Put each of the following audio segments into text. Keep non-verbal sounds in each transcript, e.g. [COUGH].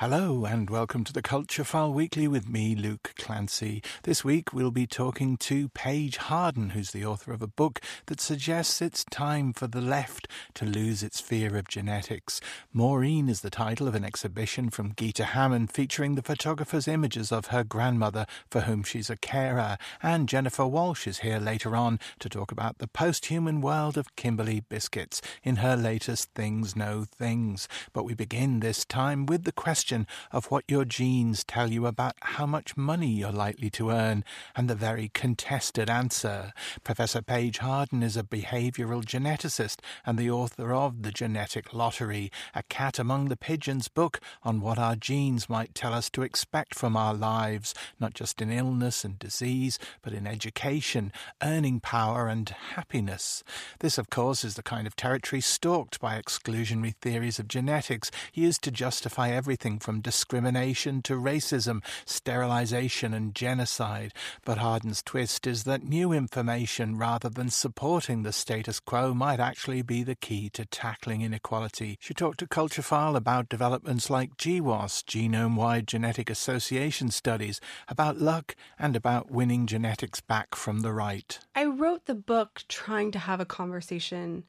Hello and welcome to the Culture File Weekly with me, Luke Clancy. This week we'll be talking to Paige Harden, who's the author of a book that suggests it's time for the left to lose its fear of genetics. Maureen is the title of an exhibition from Giita Hammond featuring the photographer's images of her grandmother, for whom she's a carer. And Jennifer Walshe is here later on to talk about the post-human world of Kimberley Biscuits in her latest Things Know Things. But we begin this time with the question question of what your genes tell you about how much money you're likely to earn, and the very contested answer. Professor Paige Harden is a behavioral geneticist and the author of The Genetic Lottery, a cat among the pigeons book on what our genes might tell us to expect from our lives, not just in illness and disease, but in education, earning power, and happiness. This, of course, is the kind of territory stalked by exclusionary theories of genetics, used to justify everything from discrimination to racism, sterilization, and genocide. But Harden's twist is that new information, rather than supporting the status quo, might actually be the key to tackling inequality. She talked to Culturefile about developments like GWAS, Genome Wide Genetic Association studies, about luck, and about winning genetics back from the right. I wrote the book trying to have a conversation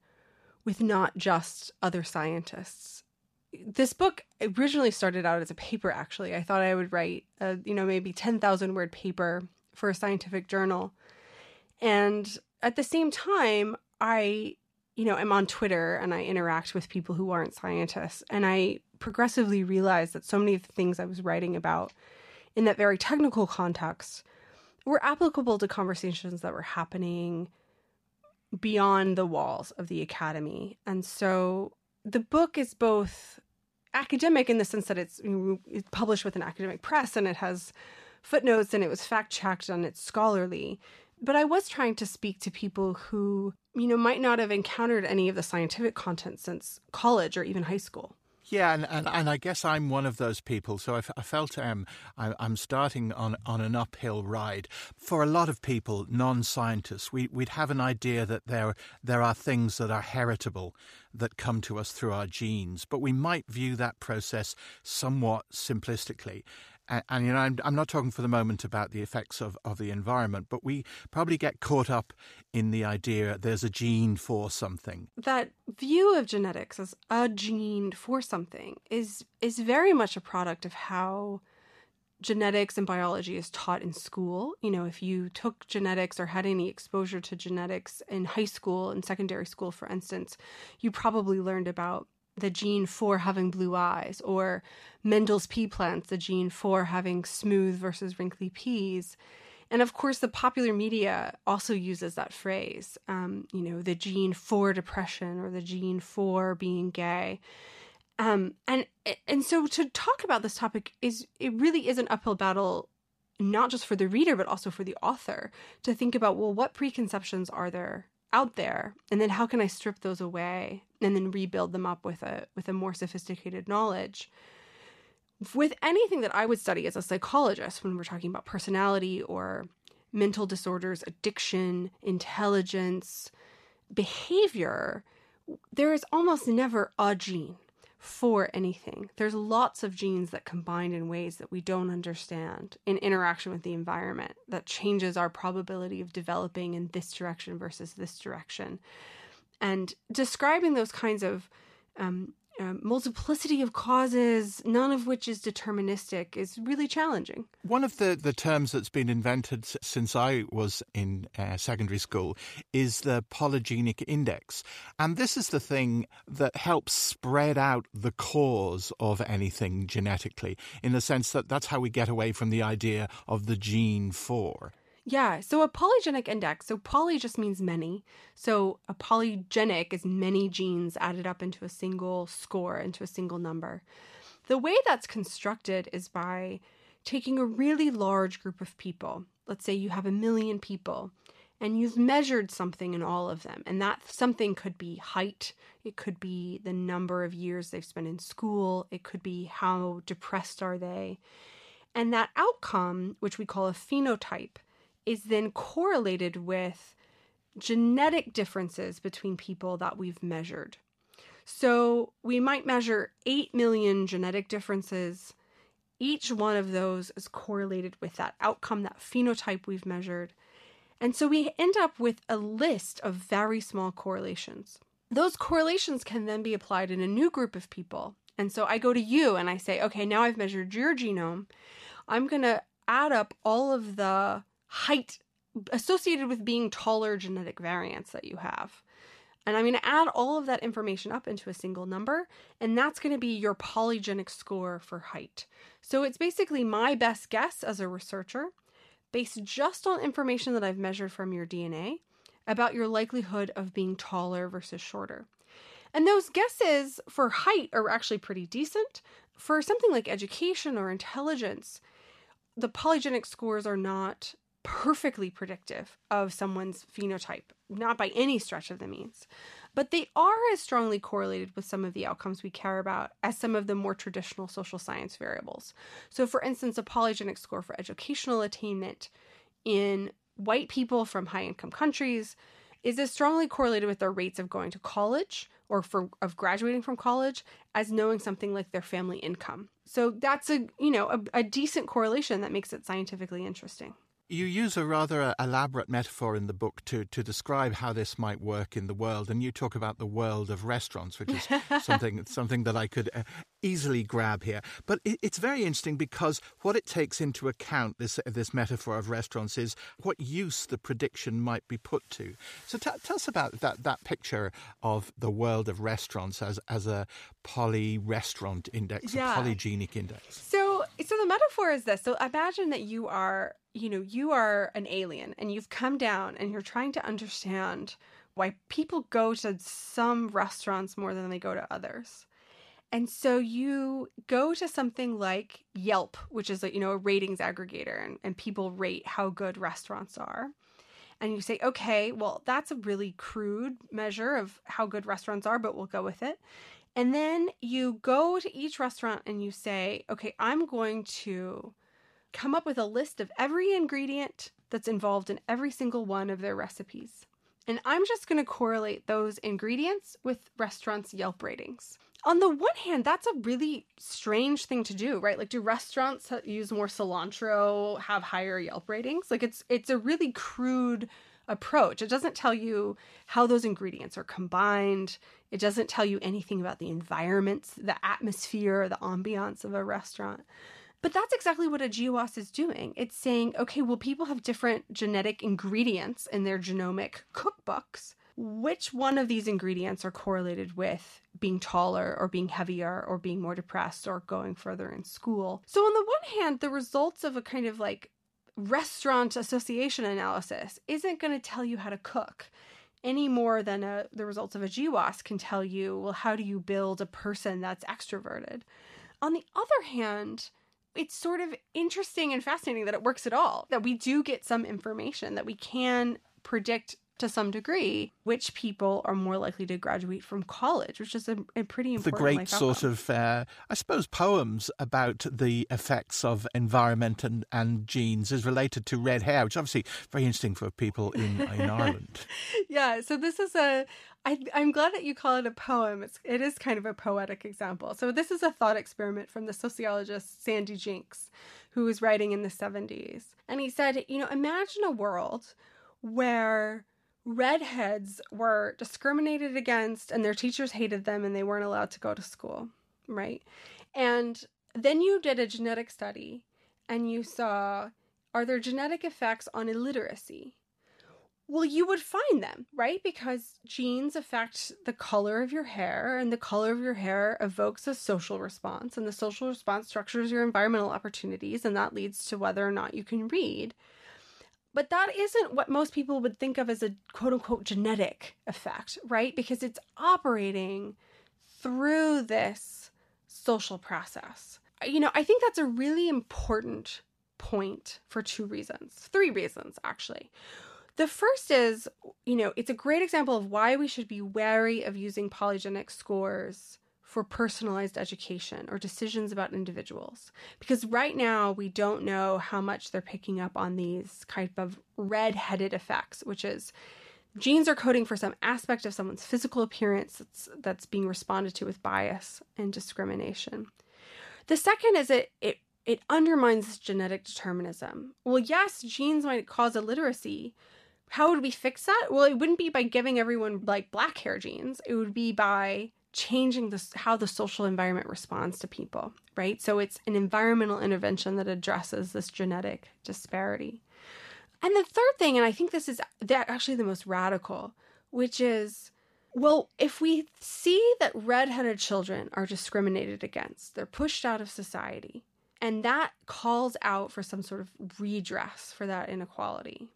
with not just other scientists this book originally started out as a paper actually. I thought i would write a you know maybe 10,000 word paper for a scientific journal. And at the same time i you know am on twitter and i interact with people who aren't scientists. And i progressively realized that so many of the things i was writing about in that very technical context were applicable to conversations that were happening beyond the walls of the academy. And so the book is both academic in the sense that it's, published with an academic press and it has footnotes and it was fact checked and it's scholarly. But I was trying to speak to people who, you know, might not have encountered any of the scientific content since college or even high school. Yeah, and, and, and I guess I'm one of those people. So I, I felt um, I, I'm starting on, on an uphill ride. For a lot of people, non-scientists, we, we'd have an idea that there there are things that are heritable that come to us through our genes, but we might view that process somewhat simplistically. And, and, you know, I'm, I'm not talking for the moment about the effects of, of the environment, but we probably get caught up in the idea there's a gene for something. That view of genetics as a gene for something is is very much a product of how genetics and biology is taught in school. You know, if you took genetics or had any exposure to genetics in high school and secondary school, for instance, you probably learned about the gene for having blue eyes, or Mendel's pea plants, the gene for having smooth versus wrinkly peas. And of course, the popular media also uses that phrase, um, you know, the gene for depression or the gene for being gay. Um, and and so to talk about this topic is it really is an uphill battle, not just for the reader but also for the author to think about well, what preconceptions are there out there and then how can i strip those away and then rebuild them up with a with a more sophisticated knowledge? With anything that i would study as a psychologist when we're talking about personality or mental disorders addiction intelligence behavior there is almost never a gene for anything. There's lots of genes that combine in ways that we don't understand in interaction with the environment that changes our probability of developing in this direction versus this direction. And describing those kinds of um, uh, multiplicity of causes, none of which is deterministic, is really challenging. One of the, the terms that's been invented since I was in uh, secondary school is the polygenic index. And this is the thing that helps spread out the cause of anything genetically, in the sense that that's how we get away from the idea of the gene for. Yeah, so a polygenic index, so poly just means many. So a polygenic is many genes added up into a single score, into a single number. The way that's constructed is by taking a really large group of people. Let's say you have a million people and you've measured something in all of them. And that something could be height, it could be the number of years they've spent in school, it could be how depressed are they. And that outcome, which we call a phenotype, is then correlated with genetic differences between people that we've measured. So we might measure 8 million genetic differences each one of those is correlated with that outcome, that phenotype we've measured. And so we end up with a list of very small correlations. Those correlations can then be applied in a new group of people. And so I go to you and I say, okay, now I've measured your genome. I'm going to add up all of the height associated with being taller genetic variants that you have. And I'm going to add all of that information up into a single number, and that's going to be your polygenic score for height. So it's basically my best guess as a researcher, based just on information that I've measured from your DNA, about your likelihood of being taller versus shorter. And those guesses for height are actually pretty decent. For something like education or intelligence, the polygenic scores are not perfectly predictive of someone's phenotype, not by any stretch of the means. But they are as strongly correlated with some of the outcomes we care about as some of the more traditional social science variables. So, for instance, a polygenic score for educational attainment in white people from high income countries is as strongly correlated with their rates of going to college or for of graduating from college as knowing something like their family income. So that's a you know a, a decent correlation that makes it scientifically interesting. You use a rather uh, elaborate metaphor in the book to, to describe how this might work in the world, and you talk about the world of restaurants, which is [LAUGHS] something something that I could uh, easily grab here. But it's very interesting because what it takes into account this this metaphor of restaurants is what use the prediction might be put to. So t- tell us about that that picture of the world of restaurants as as a poly restaurant index, yeah. a polygenic index. So so the metaphor is this. So imagine that you are you know, you are an alien and you've come down and you're trying to understand why people go to some restaurants more than they go to others. And so you go to something like Yelp, which is a, you know, a ratings aggregator and, and people rate how good restaurants are. And you say, okay, well, that's a really crude measure of how good restaurants are, but we'll go with it. And then you go to each restaurant and you say, okay, I'm going to come up with a list of every ingredient that's involved in every single one of their recipes. And I'm just going to correlate those ingredients with restaurants' Yelp ratings. On the one hand, that's a really strange thing to do, right? Like do restaurants use more cilantro have higher Yelp ratings? Like it's it's a really crude approach. It doesn't tell you how those ingredients are combined. It doesn't tell you anything about the environments, the atmosphere, the ambiance of a restaurant. But that's exactly what a GWAS is doing. It's saying, okay, well, people have different genetic ingredients in their genomic cookbooks. Which one of these ingredients are correlated with being taller or being heavier or being more depressed or going further in school? So, on the one hand, the results of a kind of like restaurant association analysis isn't going to tell you how to cook any more than a, the results of a GWAS can tell you, well, how do you build a person that's extroverted? On the other hand, it's sort of interesting and fascinating that it works at all, that we do get some information that we can predict to some degree which people are more likely to graduate from college, which is a, a pretty important. The great sort of, uh, I suppose, poems about the effects of environment and, and genes is related to red hair, which is obviously very interesting for people in in [LAUGHS] Ireland. Yeah, so this is a I, am glad that you call it a poem. It's, it is kind of a poetic example. So, this is a thought experiment from the sociologist Sandy Jencks, who was writing in the 70s. And he said, you know, imagine a world where redheads were discriminated against and their teachers hated them and they weren't allowed to go to school, right? And then you did a genetic study and you saw are there genetic effects on illiteracy? Well, you would find them, right? Because genes affect the color of your hair, and the color of your hair evokes a social response, and the social response structures your environmental opportunities, and that leads to whether or not you can read. But that isn't what most people would think of as a quote unquote genetic effect, right? Because it's operating through this social process. You know, I think that's a really important point for two reasons, three reasons actually. The first is, you know, it's a great example of why we should be wary of using polygenic scores for personalized education or decisions about individuals. Because right now we don't know how much they're picking up on these type of red-headed effects, which is genes are coding for some aspect of someone's physical appearance that's, that's being responded to with bias and discrimination. The second is it, it it undermines genetic determinism. Well, yes, genes might cause illiteracy. How would we fix that? Well, it wouldn't be by giving everyone like black hair genes. It would be by changing this how the social environment responds to people, right? So it's an environmental intervention that addresses this genetic disparity. And the third thing, and I think this is actually the most radical, which is well, if we see that redheaded children are discriminated against, they're pushed out of society, and that calls out for some sort of redress for that inequality,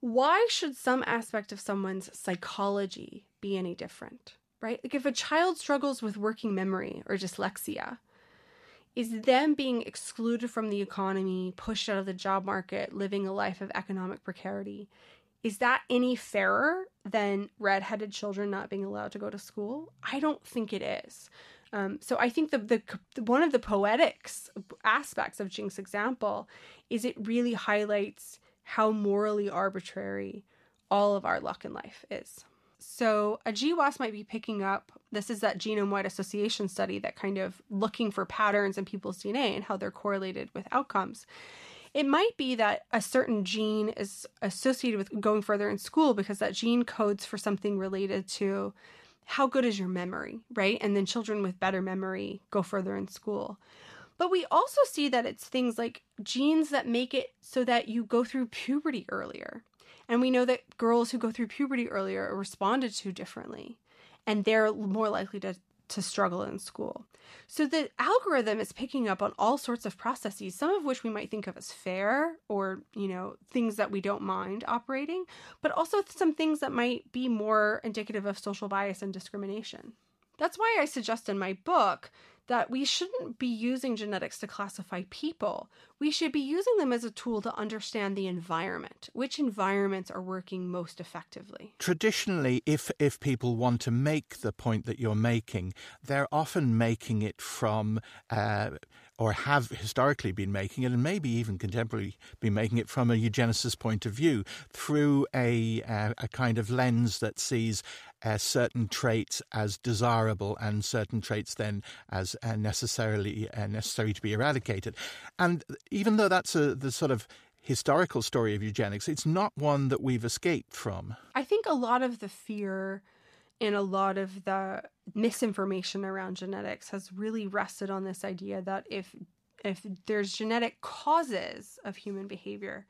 why should some aspect of someone's psychology be any different? Right? Like if a child struggles with working memory or dyslexia, is them being excluded from the economy, pushed out of the job market, living a life of economic precarity, is that any fairer than redheaded children not being allowed to go to school? I don't think it is. Um, so I think the, the one of the poetics aspects of Jencks's example is it really highlights how morally arbitrary all of our luck in life is. So a GWAS might be picking up this is that genome-wide association study that kind of looking for patterns in people's DNA and how they're correlated with outcomes. It might be that a certain gene is associated with going further in school because that gene codes for something related to how good is your memory, right? And then children with better memory go further in school. But we also see that it's things like genes that make it so that you go through puberty earlier. And we know that girls who go through puberty earlier are responded to differently. And they're more likely to to struggle in school. So the algorithm is picking up on all sorts of processes, some of which we might think of as fair or, you know, things that we don't mind operating, but also some things that might be more indicative of social bias and discrimination. That's why I suggest in my book that we shouldn't be using genetics to classify people. We should be using them as a tool to understand the environment, which environments are working most effectively. Traditionally, if, if people want to make the point that you're making, they're often making it from. Uh, or have historically been making it, and maybe even contemporarily been making it from a eugenicist point of view through a, uh, a kind of lens that sees uh, certain traits as desirable and certain traits then as uh, necessarily uh, necessary to be eradicated. And even though that's a, the sort of historical story of eugenics, it's not one that we've escaped from. I think a lot of the fear and a lot of the misinformation around genetics has really rested on this idea that if if there's genetic causes of human behavior,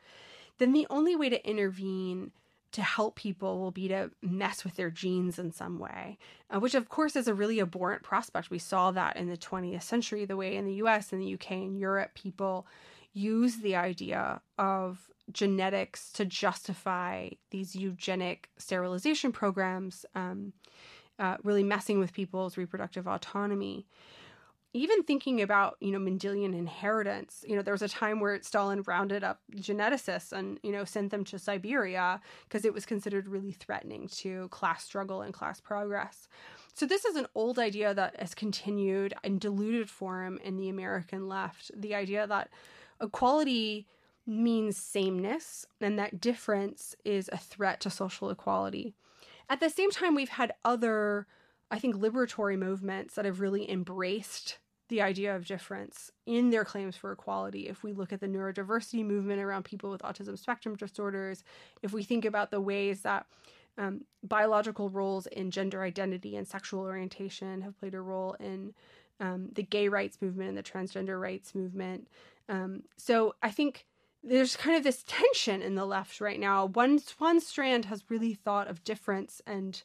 then the only way to intervene to help people will be to mess with their genes in some way, uh, which of course is a really abhorrent prospect. We saw that in the 20th century, the way in the US and the UK and Europe, people use the idea of genetics to justify these eugenic sterilization programs, um, uh, really messing with people's reproductive autonomy even thinking about you know mendelian inheritance you know there was a time where stalin rounded up geneticists and you know sent them to siberia because it was considered really threatening to class struggle and class progress. So this is an old idea that has continued in diluted form in the american left the idea that equality means sameness and that difference is a threat to social equality. At the same time we've had other I think liberatory movements that have really embraced the idea of difference in their claims for equality. If we look at the neurodiversity movement around people with autism spectrum disorders, if we think about the ways that um, biological roles in gender identity and sexual orientation have played a role in um, the gay rights movement and the transgender rights movement. Um, so I think there's kind of this tension in the left right now. One one strand has really thought of difference and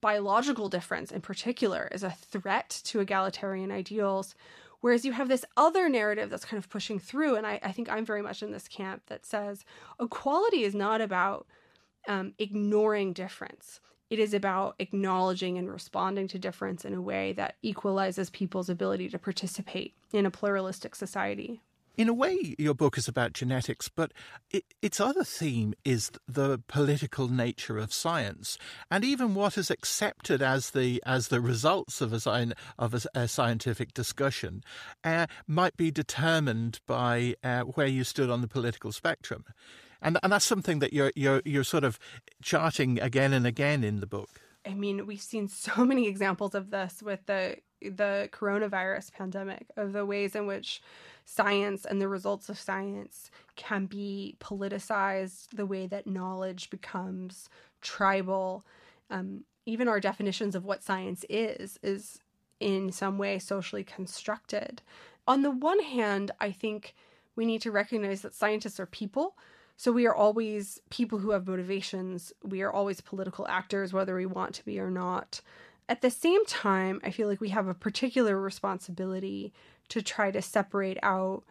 biological difference in particular is a threat to egalitarian ideals. Whereas you have this other narrative that's kind of pushing through, and I, I think I'm very much in this camp that says equality is not about um, ignoring difference. It is about acknowledging and responding to difference in a way that equalizes people's ability to participate in a pluralistic society in a way, your book is about genetics, but it, its other theme is the political nature of science, and even what is accepted as the as the results of a of a, a scientific discussion uh, might be determined by uh, where you stood on the political spectrum, and and that's something that you're you're you're sort of charting again and again in the book. I mean, we've seen so [LAUGHS] many examples of this with the the coronavirus pandemic, of the ways in which science and the results of science can be politicized, the way that knowledge becomes tribal. Um, even our definitions of what science is, is in some way socially constructed. On the one hand, I think we need to recognize that scientists are people. So we are always people who have motivations. We are always political actors, whether we want to be or not. At the same time, I feel like we have a particular responsibility to try to separate out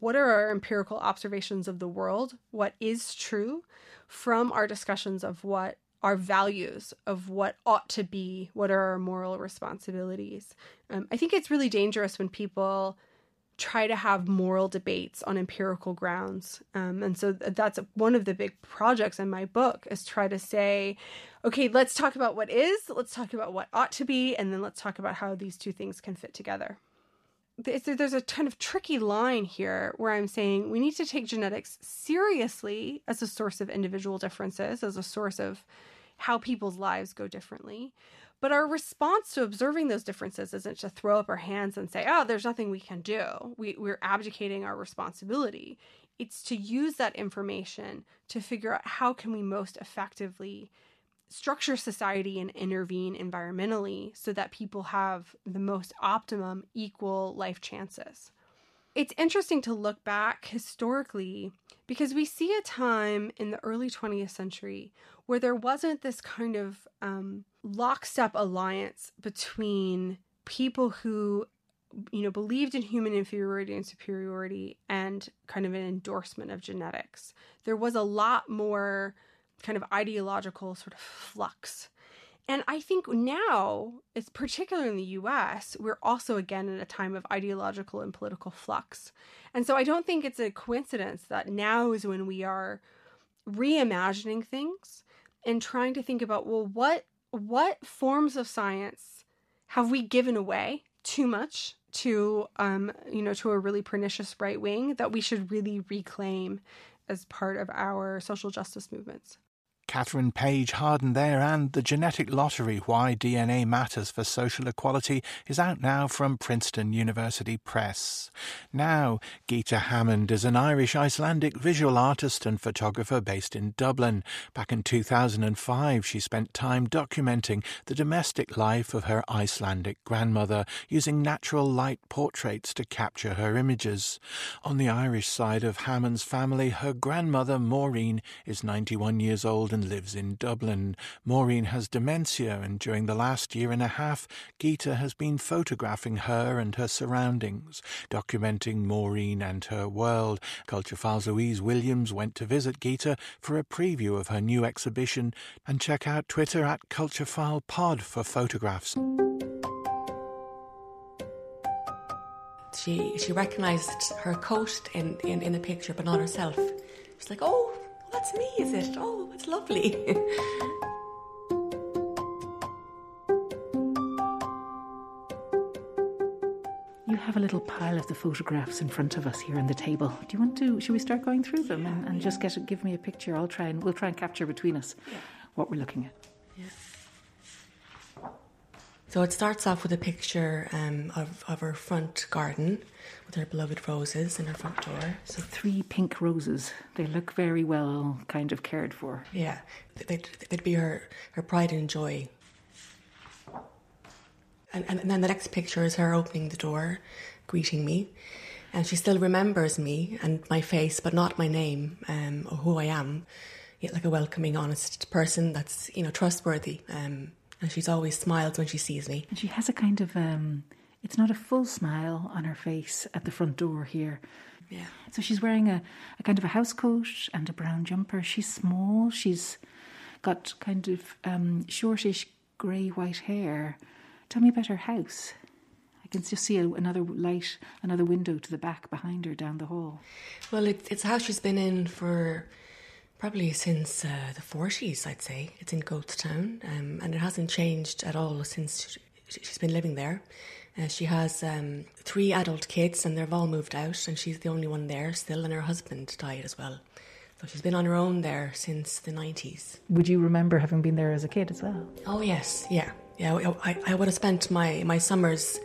what are our empirical observations of the world, what is true, from our discussions of what our values of what ought to be, what are our moral responsibilities. Um, I think it's really dangerous when people try to have moral debates on empirical grounds. Um, and so that's one of the big projects in my book is try to say, okay, let's talk about what is, let's talk about what ought to be, and then let's talk about how these two things can fit together. There's a kind of tricky line here where I'm saying we need to take genetics seriously as a source of individual differences, as a source of how people's lives go differently. But our response to observing those differences isn't to throw up our hands and say, oh, there's nothing we can do. We, we're abdicating our responsibility. It's to use that information to figure out how can we most effectively structure society and intervene environmentally so that people have the most optimum equal life chances. It's interesting to look back historically because we see a time in the early 20th century where there wasn't this kind of um, lockstep alliance between people who you know believed in human inferiority and superiority and kind of an endorsement of genetics. There was a lot more kind of ideological sort of flux and I think now, it's particularly in the US, we're also again in a time of ideological and political flux. And so I don't think it's a coincidence that now is when we are reimagining things and trying to think about well what what forms of science have we given away too much to um you know to a really pernicious right wing that we should really reclaim as part of our social justice movements Kathryn Paige Harden there, and The Genetic Lottery Why DNA Matters for Social Equality is out now from Princeton University Press. Now, Giita Hammond is an Irish Icelandic visual artist and photographer based in Dublin. Back in 2005, she spent time documenting the domestic life of her Icelandic grandmother, using natural light portraits to capture her images. On the Irish side of Hammond's family, her grandmother, Maureen, is 91 years old lives in Dublin. Maureen has dementia, and during the last year and a half, Giita has been photographing her and her surroundings, documenting Maureen and her world. Culture Files Louise Williams went to visit Giita for a preview of her new exhibition, and check out Twitter at CultureFilePod for photographs. She she recognised her coat in, in, in the picture, but not herself. She's like, "Oh, that's me, is it? Oh, it's lovely. [LAUGHS] you have a little pile of the photographs in front of us here on the table. Do you want to? Should we start going through them and, and just get give me a picture? I'll try and we'll try and capture between us yeah. what we're looking at. Yeah. So it starts off with a picture um, of, of her front garden with her beloved roses in her front door. So three pink roses. They look very well kind of cared for. Yeah, they'd, they'd be her, her pride and joy. And, and, and then the next picture is her opening the door, greeting me. And she still remembers me and my face, but not my name um, or who I am. Yet, like a welcoming, honest person that's you know trustworthy. Um, and she's always smiles when she sees me. And she has a kind of um, it's not a full smile on her face at the front door here. Yeah. So she's wearing a, a kind of a house coat and a brown jumper. She's small. She's got kind of um, shortish grey white hair. Tell me about her house. I can just see a, another light, another window to the back behind her down the hall. Well, it, it's a house she's been in for probably since uh, the 40s, I'd say. It's in Goatstown, um, and it hasn't changed at all since she's been living there. Uh, she has um, three adult kids, and they've all moved out, and she's the only one there still, and her husband died as well. So she's been on her own there since the 90s. Would you remember having been there as a kid as well? Oh, yes, yeah. Yeah, I, I would have spent my, my summers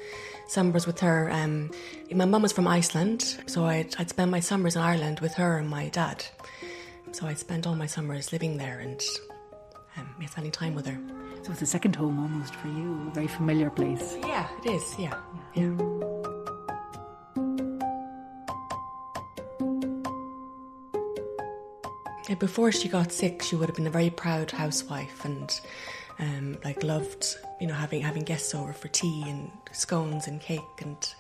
summers with her. Um, my mum was from Iceland, so I'd, I'd spend my summers in Ireland with her and my dad. So I spent all my summers living there and um, yeah, spending time with her. So it's a second home almost for you, a very familiar place. Yeah, it is. Yeah, yeah. Yeah, Before she got sick, she would have been a very proud housewife and um, like loved, you know, having having guests over for tea and scones and cake and.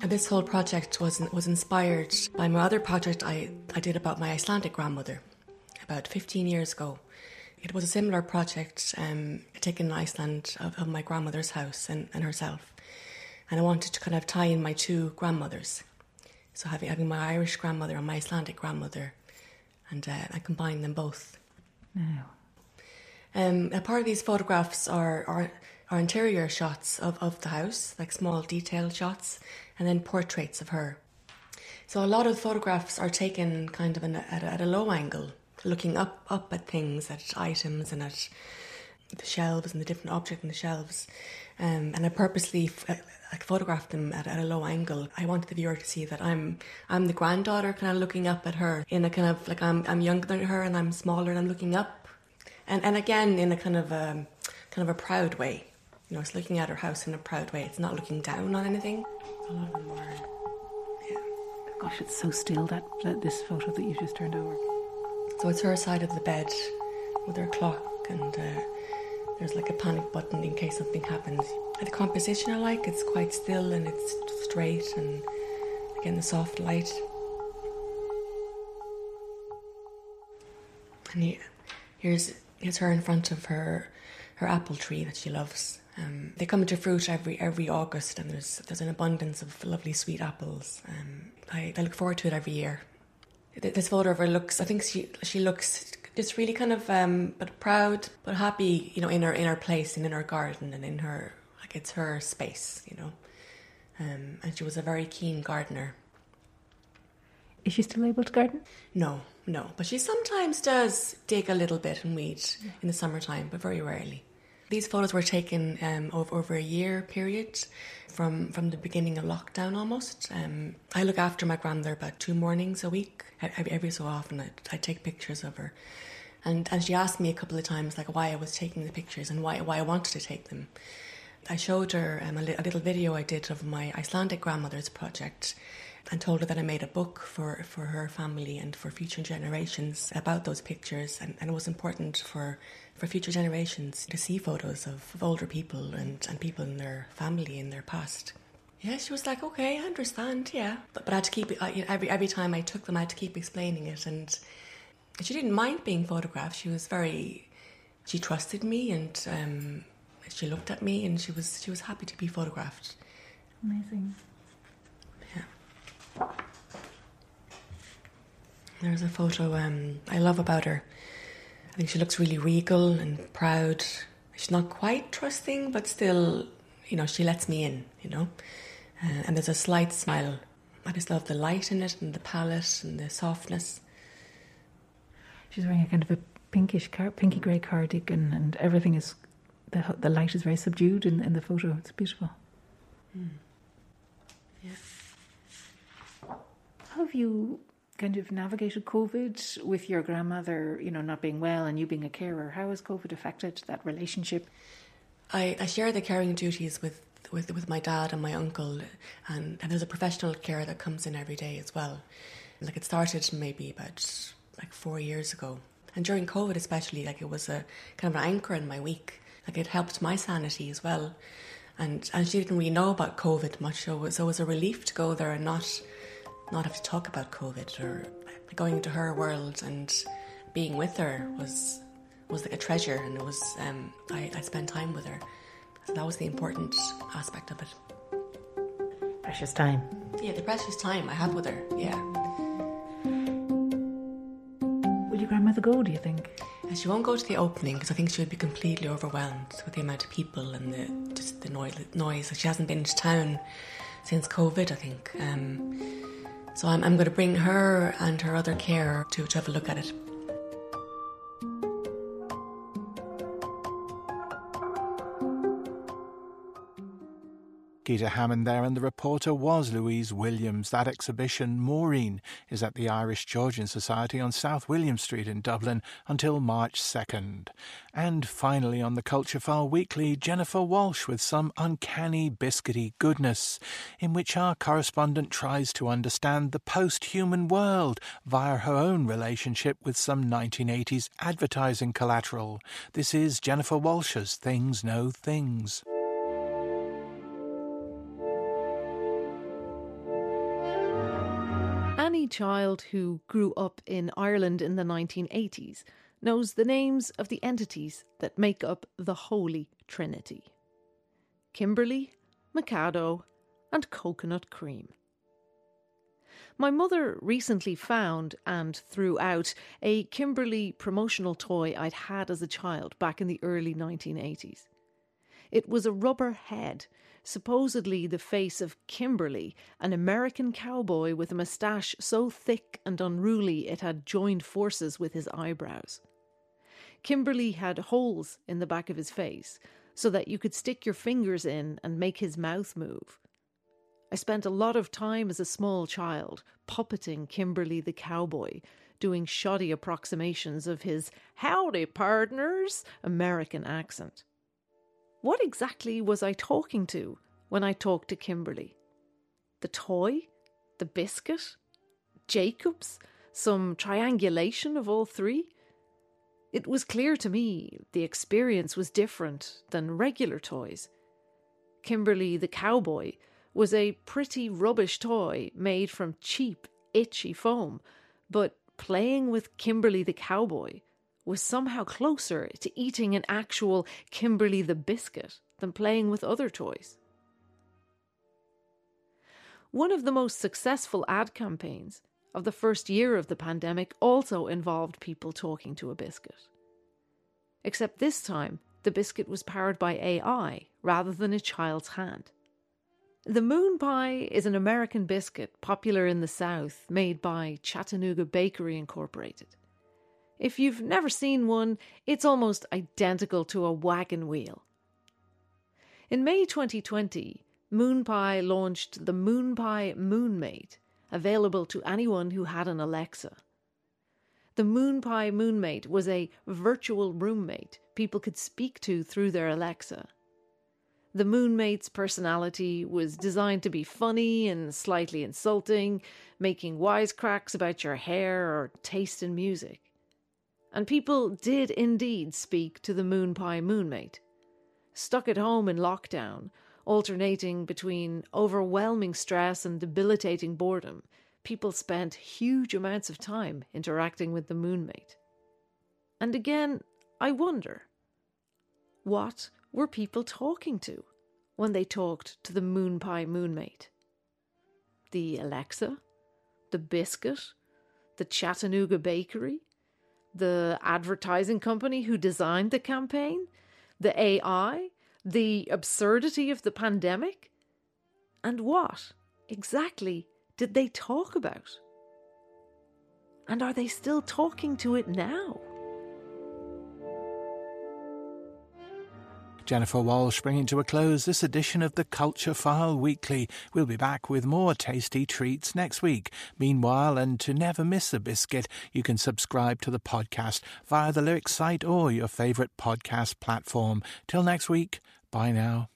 And this whole project was was inspired by my other project I, I did about my Icelandic grandmother about 15 years ago. It was a similar project um, taken in Iceland of, of my grandmother's house and, and herself. And I wanted to kind of tie in my two grandmothers. So having, having my Irish grandmother and my Icelandic grandmother, and uh, I combined them both. Now, Um, a part of these photographs are, are, are interior shots of, of the house, like small detailed shots, and then portraits of her. So a lot of photographs are taken kind of in a, at, a, at a low angle, looking up up at things, at items, and at the shelves and the different objects in the shelves. Um, and I purposely uh, like photographed them at, at a low angle. I wanted the viewer to see that I'm I'm the granddaughter, kind of looking up at her in a kind of like I'm I'm younger than her and I'm smaller and I'm looking up, and and again in a kind of um, kind of a proud way. You know, it's looking at her house in a proud way. It's not looking down on anything. A lot of them are. Yeah. gosh, it's so still that, that this photo that you just turned over. So it's her side of the bed with her clock, and uh, there's like a panic button in case something happens. The composition I like, it's quite still and it's straight, and again, the soft light. And he, here's, here's her in front of her, her apple tree that she loves. Um, they come into fruit every every August, and there's there's an abundance of lovely sweet apples. Um, I, I look forward to it every year. This photo of her looks. I think she she looks just really kind of um, but proud, but happy. You know, in her in her place and in her garden and in her like it's her space. You know, um, and she was a very keen gardener. Is she still able to garden? No, no, but she sometimes does dig a little bit and weed in the summertime, but very rarely. These photos were taken um, over, over a year period, from from the beginning of lockdown almost. Um, I look after my grandmother about two mornings a week. Every, every so often, I, I take pictures of her, and and she asked me a couple of times like why I was taking the pictures and why why I wanted to take them. I showed her um, a, li- a little video I did of my Icelandic grandmother's project and told her that I made a book for, for her family and for future generations about those pictures. And, and it was important for, for future generations to see photos of, of older people and, and people in their family in their past. Yeah, she was like, okay, I understand, yeah. But, but I had to keep it, I, you know, every, every time I took them, I had to keep explaining it. And she didn't mind being photographed. She was very, she trusted me and um, she looked at me and she was, she was happy to be photographed. Amazing. Yeah. There's a photo um, I love about her. Think she looks really regal and proud. She's not quite trusting, but still, you know, she lets me in, you know. Uh, and there's a slight smile. I just love the light in it and the palette and the softness. She's wearing a kind of a pinkish, car- pinky grey cardigan, and everything is the the light is very subdued in, in the photo. It's beautiful. Yeah. How have you kind of navigated COVID with your grandmother, you know, not being well and you being a carer? How has COVID affected that relationship? I, I share the caring duties with, with with my dad and my uncle, and, and there's a professional care that comes in every day as well. Like it started maybe about like four years ago, and during COVID especially, like it was a kind of an anchor in my week. Like it helped my sanity as well, and and she didn't really know about COVID much, so so it was a relief to go there and not not have to talk about COVID or going into her world and being with her was was like a treasure, and it was um, I, I spent time with her. So that was the important aspect of it. Precious time. Yeah, the precious time I have with her. Yeah, Will your grandmother go, do you think? and she won't go to the opening because I think she would be completely overwhelmed with the amount of people and the just the noise. Noise. She hasn't been to town since COVID, I think. Um, so I'm, I'm going to bring her and her other carer to, to have a look at it. Giita Hammond there, and the reporter was Louise Williams. That exhibition, Maureen, is at the Irish Georgian Society on South William Street in Dublin until March 2nd. And finally, on the Culture File Weekly, Jennifer Walshe with some uncanny biscuity goodness, in which our correspondent tries to understand the post human world via her own relationship with some 1980s advertising collateral. This is Jennifer Walshe's Things Know Things. Child who grew up in Ireland in the 1980s knows the names of the entities that make up the Holy Trinity Kimberley, Mikado, and coconut cream. My mother recently found and threw out a Kimberley promotional toy I'd had as a child back in the early 1980s. It was a rubber head supposedly the face of Kimberley, an American cowboy with a moustache so thick and unruly it had joined forces with his eyebrows. Kimberley had holes in the back of his face so that you could stick your fingers in and make his mouth move. I spent a lot of time as a small child puppeting Kimberley the cowboy, doing shoddy approximations of his howdy partners American accent. What exactly was I talking to when I talked to Kimberley? The toy? The biscuit? Jacobs? Some triangulation of all three? It was clear to me the experience was different than regular toys. Kimberley the cowboy was a pretty rubbish toy made from cheap, itchy foam, but playing with Kimberley the cowboy was somehow closer to eating an actual Kimberley the biscuit than playing with other toys. One of the most successful ad campaigns of the first year of the pandemic also involved people talking to a biscuit. Except this time, the biscuit was powered by AI rather than a child's hand. The Moon Pie is an American biscuit popular in the South made by Chattanooga Bakery Incorporated. If you've never seen one, it's almost identical to a wagon wheel. In May 2020, MoonPie launched the MoonPie Moonmate, available to anyone who had an Alexa. The MoonPie Moonmate was a virtual roommate people could speak to through their Alexa. The Moonmate's personality was designed to be funny and slightly insulting, making wisecracks about your hair or taste in music. And people did indeed speak to the Moonpie Moonmate. Stuck at home in lockdown, alternating between overwhelming stress and debilitating boredom, people spent huge amounts of time interacting with the Moonmate. And again, I wonder what were people talking to when they talked to the Moonpie Moonmate? The Alexa? The Biscuit? The Chattanooga Bakery? The advertising company who designed the campaign, the AI, the absurdity of the pandemic? And what exactly did they talk about? And are they still talking to it now? Jennifer Walshe bringing to a close this edition of the Culture File Weekly. We'll be back with more tasty treats next week. Meanwhile, and to never miss a biscuit, you can subscribe to the podcast via the Lyric site or your favourite podcast platform. Till next week, bye now.